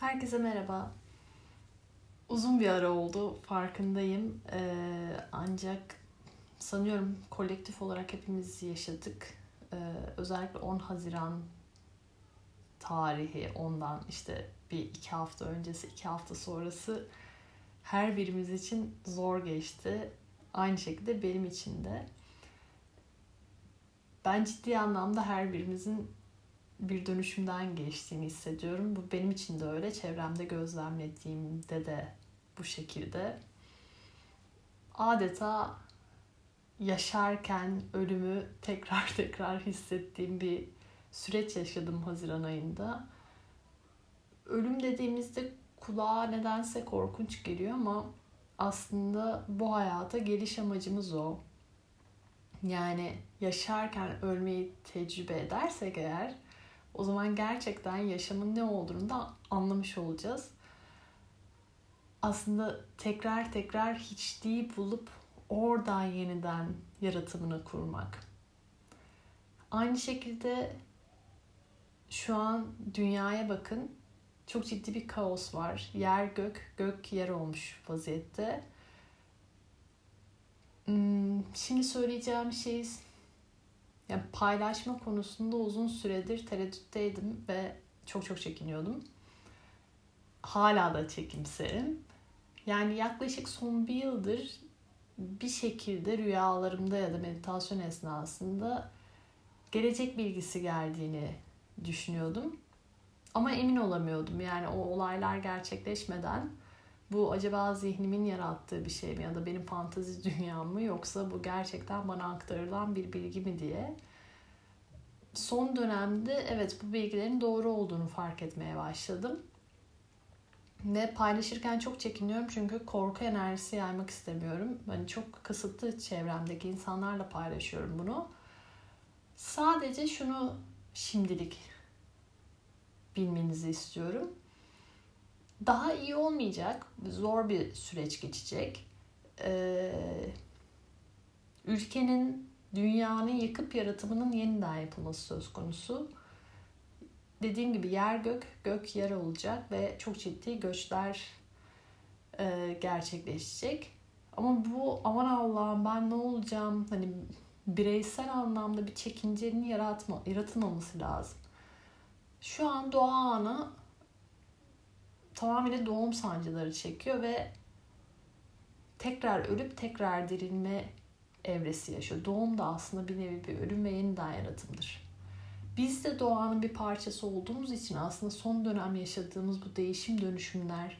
Herkese merhaba. Uzun bir ara oldu farkındayım. Ee, ancak sanıyorum kolektif olarak hepimiz yaşadık. Ee, özellikle 10 Haziran tarihi ondan işte bir iki hafta öncesi iki hafta sonrası her birimiz için zor geçti. Aynı şekilde benim için de. Ben ciddi anlamda her birimizin bir dönüşümden geçtiğini hissediyorum. Bu benim için de öyle. Çevremde gözlemlediğimde de bu şekilde. Adeta yaşarken ölümü tekrar tekrar hissettiğim bir süreç yaşadım Haziran ayında. Ölüm dediğimizde kulağa nedense korkunç geliyor ama aslında bu hayata geliş amacımız o. Yani yaşarken ölmeyi tecrübe edersek eğer o zaman gerçekten yaşamın ne olduğunu da anlamış olacağız. Aslında tekrar tekrar hiçliği bulup oradan yeniden yaratımını kurmak. Aynı şekilde şu an dünyaya bakın. Çok ciddi bir kaos var. Yer gök, gök yer olmuş vaziyette. Hmm, şimdi söyleyeceğim şey yani paylaşma konusunda uzun süredir tereddütteydim ve çok çok çekiniyordum. Hala da çekimserim. Yani yaklaşık son bir yıldır bir şekilde rüyalarımda ya da meditasyon esnasında gelecek bilgisi geldiğini düşünüyordum. Ama emin olamıyordum. Yani o olaylar gerçekleşmeden bu acaba zihnimin yarattığı bir şey mi ya da benim fantazi dünyam mı yoksa bu gerçekten bana aktarılan bir bilgi mi diye. Son dönemde evet bu bilgilerin doğru olduğunu fark etmeye başladım. Ve paylaşırken çok çekiniyorum çünkü korku enerjisi yaymak istemiyorum. Yani çok kısıtlı çevremdeki insanlarla paylaşıyorum bunu. Sadece şunu şimdilik bilmenizi istiyorum daha iyi olmayacak. Zor bir süreç geçecek. Ee, ülkenin, dünyanın yıkıp yaratımının yeniden yapılması söz konusu. Dediğim gibi yer gök, gök yer olacak ve çok ciddi göçler e, gerçekleşecek. Ama bu aman Allah'ım ben ne olacağım hani bireysel anlamda bir çekincenin yaratma, yaratılmaması lazım. Şu an doğa ana tamamıyla doğum sancıları çekiyor ve tekrar ölüp tekrar dirilme evresi yaşıyor. Doğum da aslında bir nevi bir ölüm ve yeniden yaratımdır. Biz de doğanın bir parçası olduğumuz için aslında son dönem yaşadığımız bu değişim dönüşümler,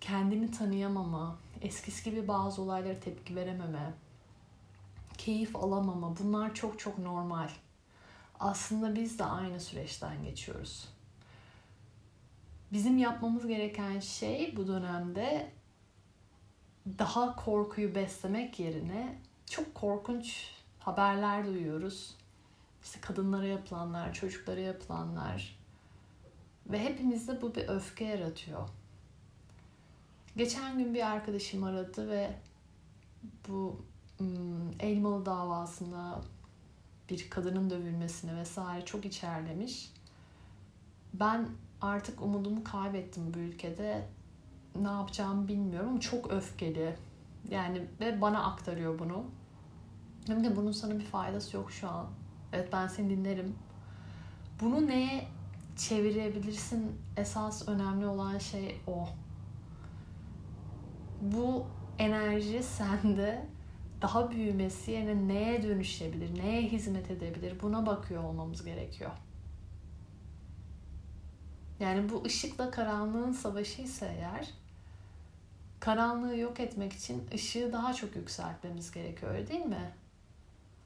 kendini tanıyamama, eskisi gibi bazı olaylara tepki verememe, keyif alamama bunlar çok çok normal. Aslında biz de aynı süreçten geçiyoruz. Bizim yapmamız gereken şey bu dönemde daha korkuyu beslemek yerine çok korkunç haberler duyuyoruz. İşte kadınlara yapılanlar, çocuklara yapılanlar ve hepimizde bu bir öfke yaratıyor. Geçen gün bir arkadaşım aradı ve bu Elmalı davasında bir kadının dövülmesine vesaire çok içerlemiş. Ben artık umudumu kaybettim bu ülkede. Ne yapacağımı bilmiyorum ama çok öfkeli. Yani ve bana aktarıyor bunu. Hem de bunun sana bir faydası yok şu an. Evet ben seni dinlerim. Bunu neye çevirebilirsin? Esas önemli olan şey o. Bu enerji sende daha büyümesi yerine neye dönüşebilir, neye hizmet edebilir buna bakıyor olmamız gerekiyor. Yani bu ışıkla karanlığın savaşı ise eğer karanlığı yok etmek için ışığı daha çok yükseltmemiz gerekiyor öyle değil mi?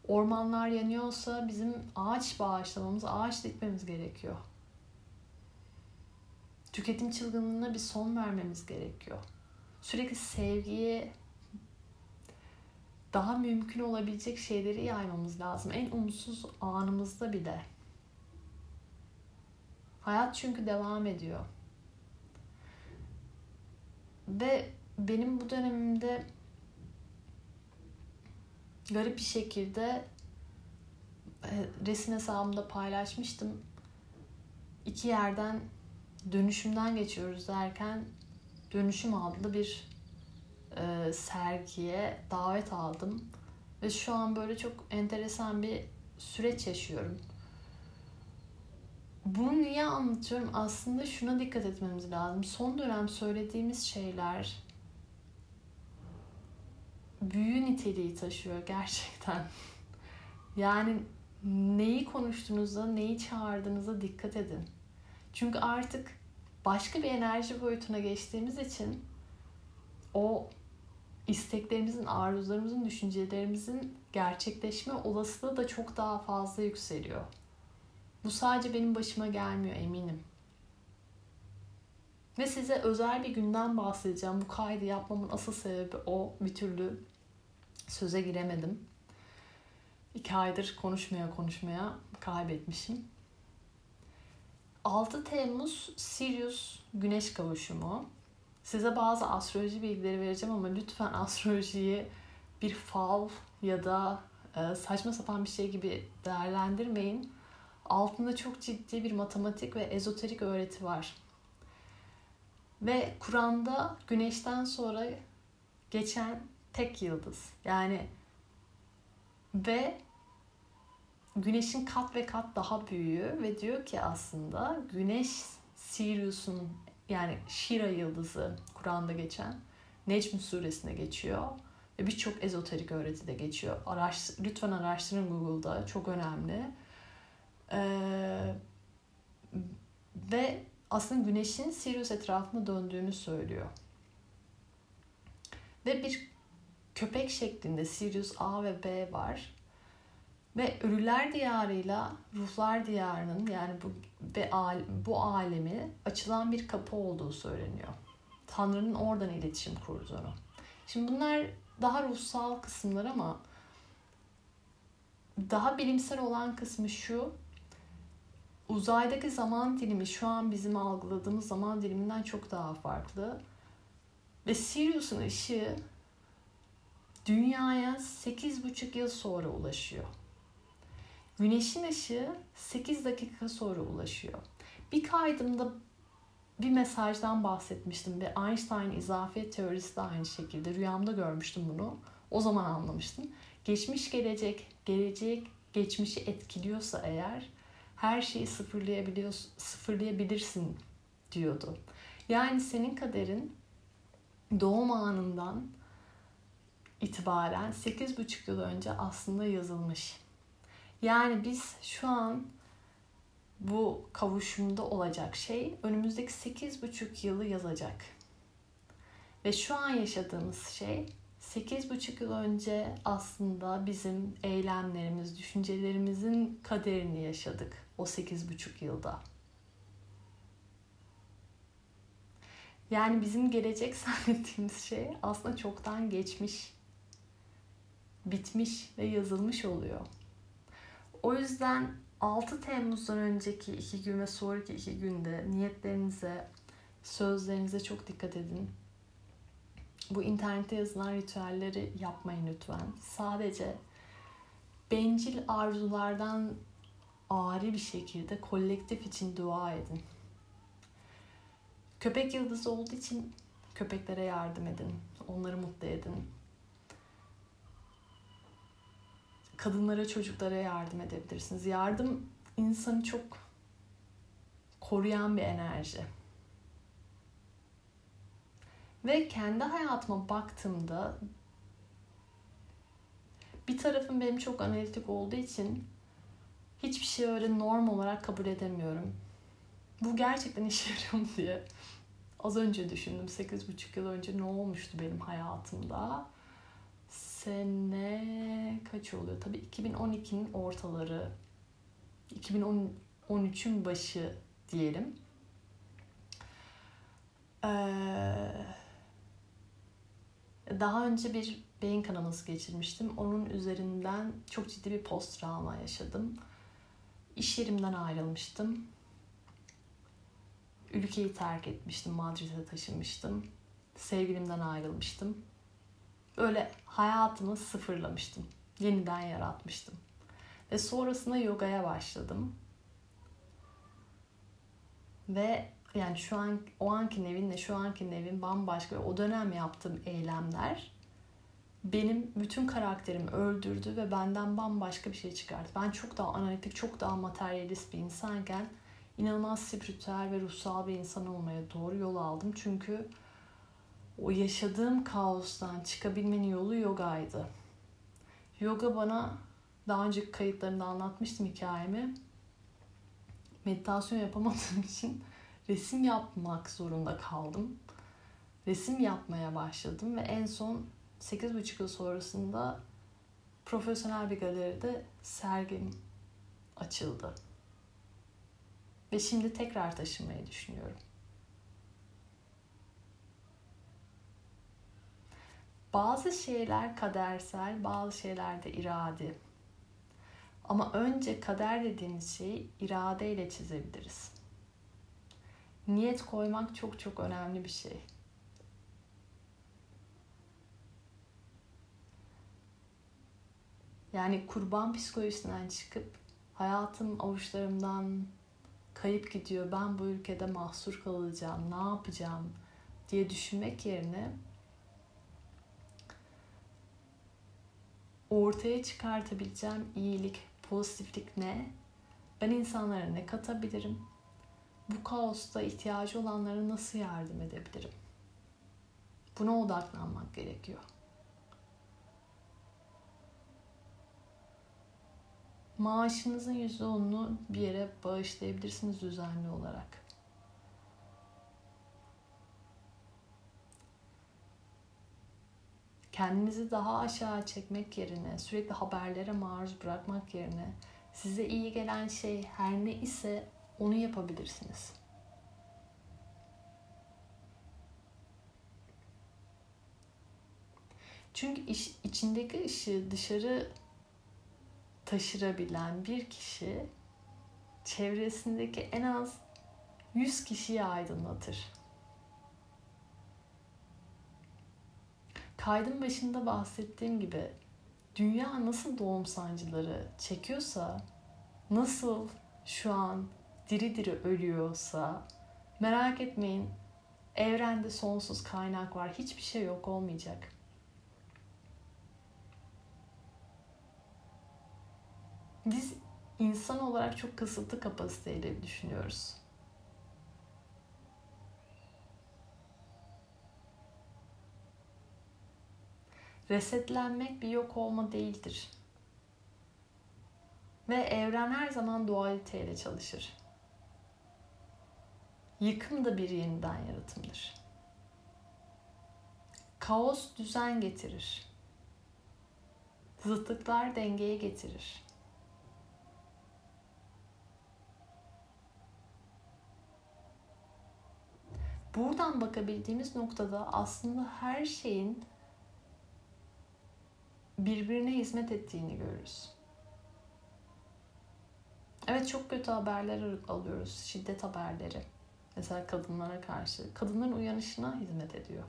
Ormanlar yanıyorsa bizim ağaç bağışlamamız, ağaç dikmemiz gerekiyor. Tüketim çılgınlığına bir son vermemiz gerekiyor. Sürekli sevgiye daha mümkün olabilecek şeyleri yaymamız lazım. En umutsuz anımızda bile. Hayat çünkü devam ediyor. Ve benim bu dönemimde garip bir şekilde e, resim hesabımda paylaşmıştım. İki yerden dönüşümden geçiyoruz derken dönüşüm adlı bir e, sergiye davet aldım. Ve şu an böyle çok enteresan bir süreç yaşıyorum. Bunu niye anlatıyorum? Aslında şuna dikkat etmemiz lazım. Son dönem söylediğimiz şeyler büyü niteliği taşıyor gerçekten. Yani neyi konuştuğunuzda, neyi çağırdığınıza dikkat edin. Çünkü artık başka bir enerji boyutuna geçtiğimiz için o isteklerimizin, arzularımızın, düşüncelerimizin gerçekleşme olasılığı da çok daha fazla yükseliyor. Bu sadece benim başıma gelmiyor eminim. Ve size özel bir günden bahsedeceğim. Bu kaydı yapmamın asıl sebebi o. Bir türlü söze giremedim. İki aydır konuşmaya konuşmaya kaybetmişim. 6 Temmuz Sirius Güneş kavuşumu. Size bazı astroloji bilgileri vereceğim ama lütfen astrolojiyi bir fal ya da e, saçma sapan bir şey gibi değerlendirmeyin. Altında çok ciddi bir matematik ve ezoterik öğreti var. Ve Kur'an'da güneşten sonra geçen tek yıldız. Yani ve güneşin kat ve kat daha büyüğü ve diyor ki aslında güneş Sirius'un yani Şira yıldızı Kur'an'da geçen Necm suresine geçiyor ve birçok ezoterik öğreti de geçiyor. Araş, lütfen araştırın Google'da çok önemli. Ee, ve aslında güneşin Sirius etrafında döndüğünü söylüyor. Ve bir köpek şeklinde Sirius A ve B var. Ve ölüler diyarıyla ruhlar diyarının yani bu ve bu alemi açılan bir kapı olduğu söyleniyor. Tanrı'nın oradan iletişim kurduğunu. Şimdi bunlar daha ruhsal kısımlar ama daha bilimsel olan kısmı şu. Uzaydaki zaman dilimi şu an bizim algıladığımız zaman diliminden çok daha farklı. Ve Sirius'un ışığı dünyaya 8,5 yıl sonra ulaşıyor. Güneşin ışığı 8 dakika sonra ulaşıyor. Bir kaydımda bir mesajdan bahsetmiştim ve Einstein izafiyet teorisi de aynı şekilde rüyamda görmüştüm bunu. O zaman anlamıştım. Geçmiş gelecek, gelecek geçmişi etkiliyorsa eğer her şeyi sıfırlayabiliyor, sıfırlayabilirsin diyordu. Yani senin kaderin doğum anından itibaren 8,5 yıl önce aslında yazılmış. Yani biz şu an bu kavuşumda olacak şey önümüzdeki 8,5 yılı yazacak. Ve şu an yaşadığımız şey 8,5 yıl önce aslında bizim eylemlerimiz, düşüncelerimizin kaderini yaşadık o 8,5 yılda. Yani bizim gelecek zannettiğimiz şey aslında çoktan geçmiş, bitmiş ve yazılmış oluyor. O yüzden 6 Temmuz'dan önceki iki gün ve sonraki iki günde niyetlerinize, sözlerinize çok dikkat edin. Bu internette yazılan ritüelleri yapmayın lütfen. Sadece bencil arzulardan ağrı bir şekilde kolektif için dua edin. Köpek yıldızı olduğu için köpeklere yardım edin. Onları mutlu edin. kadınlara, çocuklara yardım edebilirsiniz. Yardım insanı çok koruyan bir enerji. Ve kendi hayatıma baktığımda bir tarafım benim çok analitik olduğu için hiçbir şey öyle norm olarak kabul edemiyorum. Bu gerçekten işe yarıyor mu diye. Az önce düşündüm. 8,5 yıl önce ne olmuştu benim hayatımda sene kaç oluyor? Tabii 2012'nin ortaları, 2013'ün başı diyelim. Ee, daha önce bir beyin kanaması geçirmiştim. Onun üzerinden çok ciddi bir post travma yaşadım. İş yerimden ayrılmıştım. Ülkeyi terk etmiştim. Madrid'e taşınmıştım. Sevgilimden ayrılmıştım Öyle hayatımı sıfırlamıştım. Yeniden yaratmıştım. Ve sonrasında yogaya başladım. Ve yani şu an o anki Nevin'le şu anki Nevin bambaşka. O dönem yaptığım eylemler benim bütün karakterimi öldürdü ve benden bambaşka bir şey çıkarttı. Ben çok daha analitik, çok daha materyalist bir insanken inanılmaz spiritüel ve ruhsal bir insan olmaya doğru yol aldım. Çünkü o yaşadığım kaostan çıkabilmenin yolu yogaydı. Yoga bana daha önceki kayıtlarında anlatmıştım hikayemi. Meditasyon yapamadığım için resim yapmak zorunda kaldım. Resim yapmaya başladım ve en son 8,5 yıl sonrasında profesyonel bir galeride sergim açıldı. Ve şimdi tekrar taşınmayı düşünüyorum. Bazı şeyler kadersel, bazı şeyler de iradi. Ama önce kader dediğimiz şeyi iradeyle çizebiliriz. Niyet koymak çok çok önemli bir şey. Yani kurban psikolojisinden çıkıp hayatım avuçlarımdan kayıp gidiyor. Ben bu ülkede mahsur kalacağım. Ne yapacağım diye düşünmek yerine ortaya çıkartabileceğim iyilik, pozitiflik ne? Ben insanlara ne katabilirim? Bu kaosta ihtiyacı olanlara nasıl yardım edebilirim? Buna odaklanmak gerekiyor. Maaşınızın %10'unu bir yere bağışlayabilirsiniz düzenli olarak. Kendinizi daha aşağı çekmek yerine, sürekli haberlere maruz bırakmak yerine size iyi gelen şey her ne ise onu yapabilirsiniz. Çünkü iş, içindeki ışığı dışarı taşırabilen bir kişi çevresindeki en az 100 kişiyi aydınlatır. Kaydın başında bahsettiğim gibi dünya nasıl doğum sancıları çekiyorsa, nasıl şu an diri diri ölüyorsa merak etmeyin evrende sonsuz kaynak var. Hiçbir şey yok olmayacak. Biz insan olarak çok kısıtlı kapasiteyle düşünüyoruz. Resetlenmek bir yok olma değildir. Ve evren her zaman dualiteyle çalışır. Yıkım da bir yeniden yaratımdır. Kaos düzen getirir. Zıtlıklar dengeye getirir. Buradan bakabildiğimiz noktada aslında her şeyin birbirine hizmet ettiğini görürüz. Evet çok kötü haberler alıyoruz. Şiddet haberleri. Mesela kadınlara karşı. Kadınların uyanışına hizmet ediyor.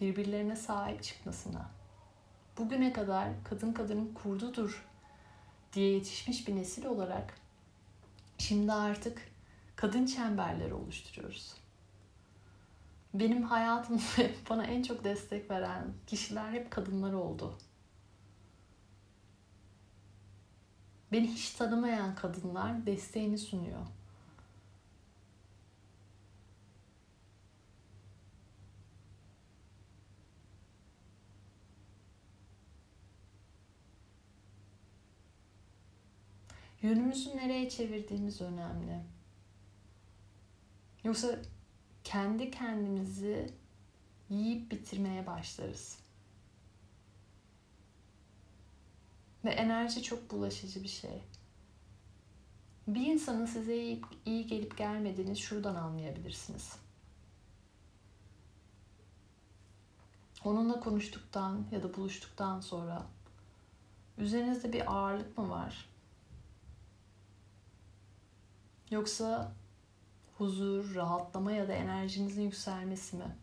Birbirlerine sahip çıkmasına. Bugüne kadar kadın kadının kurdudur diye yetişmiş bir nesil olarak şimdi artık kadın çemberleri oluşturuyoruz. Benim hayatımda bana en çok destek veren kişiler hep kadınlar oldu. Beni hiç tanımayan kadınlar desteğini sunuyor. Yönümüzü nereye çevirdiğimiz önemli. Yoksa kendi kendimizi yiyip bitirmeye başlarız. Ve enerji çok bulaşıcı bir şey. Bir insanın size iyi, iyi gelip gelmediğini şuradan anlayabilirsiniz. Onunla konuştuktan ya da buluştuktan sonra üzerinizde bir ağırlık mı var? Yoksa huzur, rahatlama ya da enerjinizin yükselmesi mi?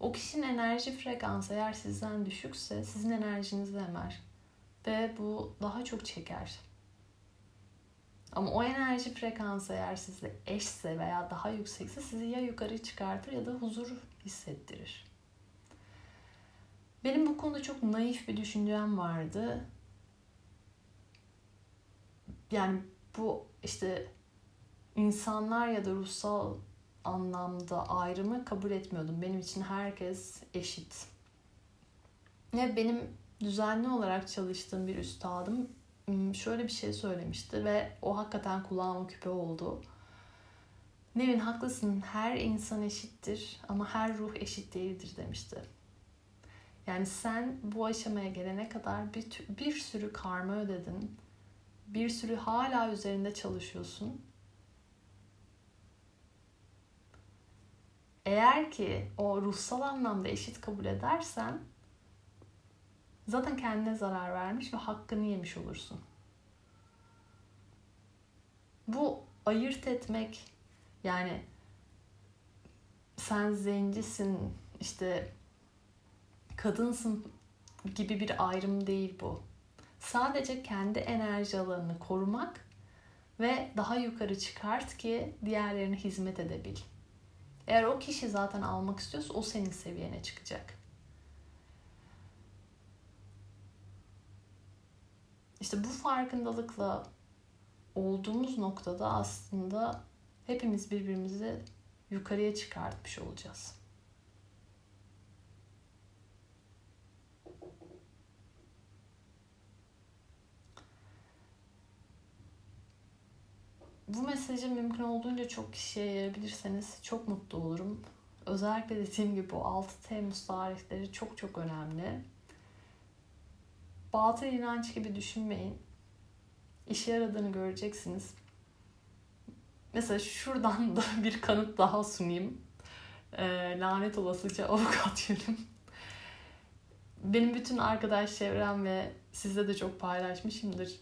O kişinin enerji frekansı eğer sizden düşükse sizin enerjinizi emer ve bu daha çok çeker. Ama o enerji frekansı eğer sizle eşse veya daha yüksekse sizi ya yukarı çıkartır ya da huzur hissettirir. Benim bu konuda çok naif bir düşüncem vardı. Yani bu işte insanlar ya da ruhsal anlamda ayrımı kabul etmiyordum. Benim için herkes eşit. Ve benim düzenli olarak çalıştığım bir üstadım Hmm, şöyle bir şey söylemişti ve o hakikaten kulağıma küpe oldu. Nevin haklısın her insan eşittir ama her ruh eşit değildir demişti. Yani sen bu aşamaya gelene kadar bir, bir sürü karma ödedin. Bir sürü hala üzerinde çalışıyorsun. Eğer ki o ruhsal anlamda eşit kabul edersen zaten kendine zarar vermiş ve hakkını yemiş olursun. Bu ayırt etmek yani sen zencisin işte kadınsın gibi bir ayrım değil bu. Sadece kendi enerji alanını korumak ve daha yukarı çıkart ki diğerlerine hizmet edebil. Eğer o kişi zaten almak istiyorsa o senin seviyene çıkacak. İşte bu farkındalıkla olduğumuz noktada aslında hepimiz birbirimizi yukarıya çıkartmış olacağız. Bu mesajı mümkün olduğunca çok kişiye yayabilirseniz çok mutlu olurum. Özellikle dediğim gibi bu 6 Temmuz tarihleri çok çok önemli batıl inanç gibi düşünmeyin. İşe yaradığını göreceksiniz. Mesela şuradan da bir kanıt daha sunayım. E, lanet olasıca avukat yönüm. Benim bütün arkadaş çevrem ve sizde de çok paylaşmışımdır.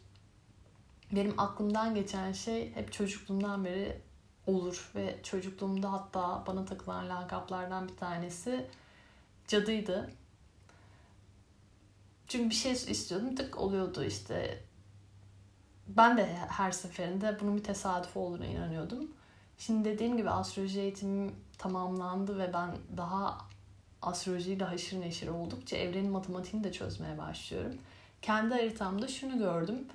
Benim aklımdan geçen şey hep çocukluğumdan beri olur ve çocukluğumda hatta bana takılan lakaplardan bir tanesi cadıydı. Çünkü bir şey istiyordum tık oluyordu işte. Ben de her seferinde bunun bir tesadüf olduğuna inanıyordum. Şimdi dediğim gibi astroloji eğitimim tamamlandı ve ben daha astrolojiyle haşır neşir oldukça evrenin matematiğini de çözmeye başlıyorum. Kendi haritamda şunu gördüm.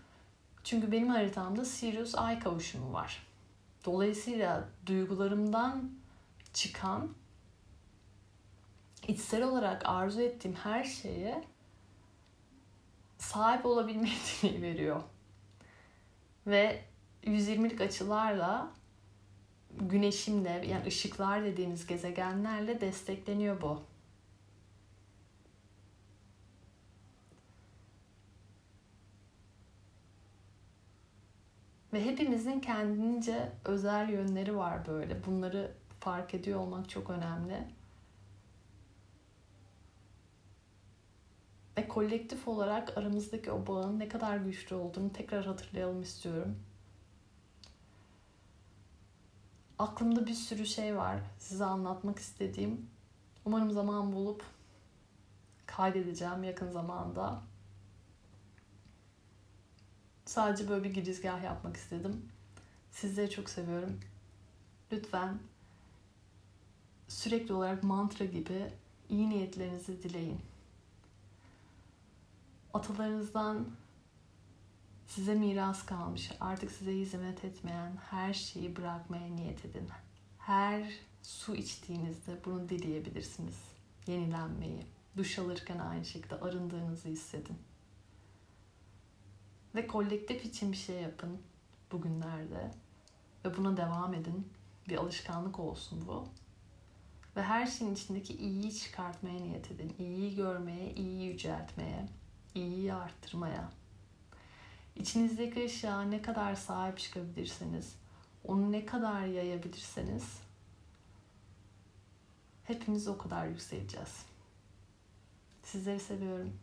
Çünkü benim haritamda Sirius Ay kavuşumu var. Dolayısıyla duygularımdan çıkan içsel olarak arzu ettiğim her şeye sahip olabilme yeteneği veriyor. Ve 120'lik açılarla güneşimle yani ışıklar dediğimiz gezegenlerle destekleniyor bu. Ve hepimizin kendince özel yönleri var böyle. Bunları fark ediyor olmak çok önemli. ve kolektif olarak aramızdaki o bağın ne kadar güçlü olduğunu tekrar hatırlayalım istiyorum. Aklımda bir sürü şey var size anlatmak istediğim. Umarım zaman bulup kaydedeceğim yakın zamanda. Sadece böyle bir girizgah yapmak istedim. Sizleri çok seviyorum. Lütfen sürekli olarak mantra gibi iyi niyetlerinizi dileyin atalarınızdan size miras kalmış, artık size hizmet etmeyen her şeyi bırakmaya niyet edin. Her su içtiğinizde bunu dileyebilirsiniz. Yenilenmeyi, duş alırken aynı şekilde arındığınızı hissedin. Ve kolektif için bir şey yapın bugünlerde ve buna devam edin. Bir alışkanlık olsun bu. Ve her şeyin içindeki iyiyi çıkartmaya niyet edin. İyiyi görmeye, iyiyi yüceltmeye, iyiyi arttırmaya. İçinizdeki ışığa ne kadar sahip çıkabilirseniz, onu ne kadar yayabilirseniz hepimiz o kadar yükseleceğiz. Sizleri seviyorum.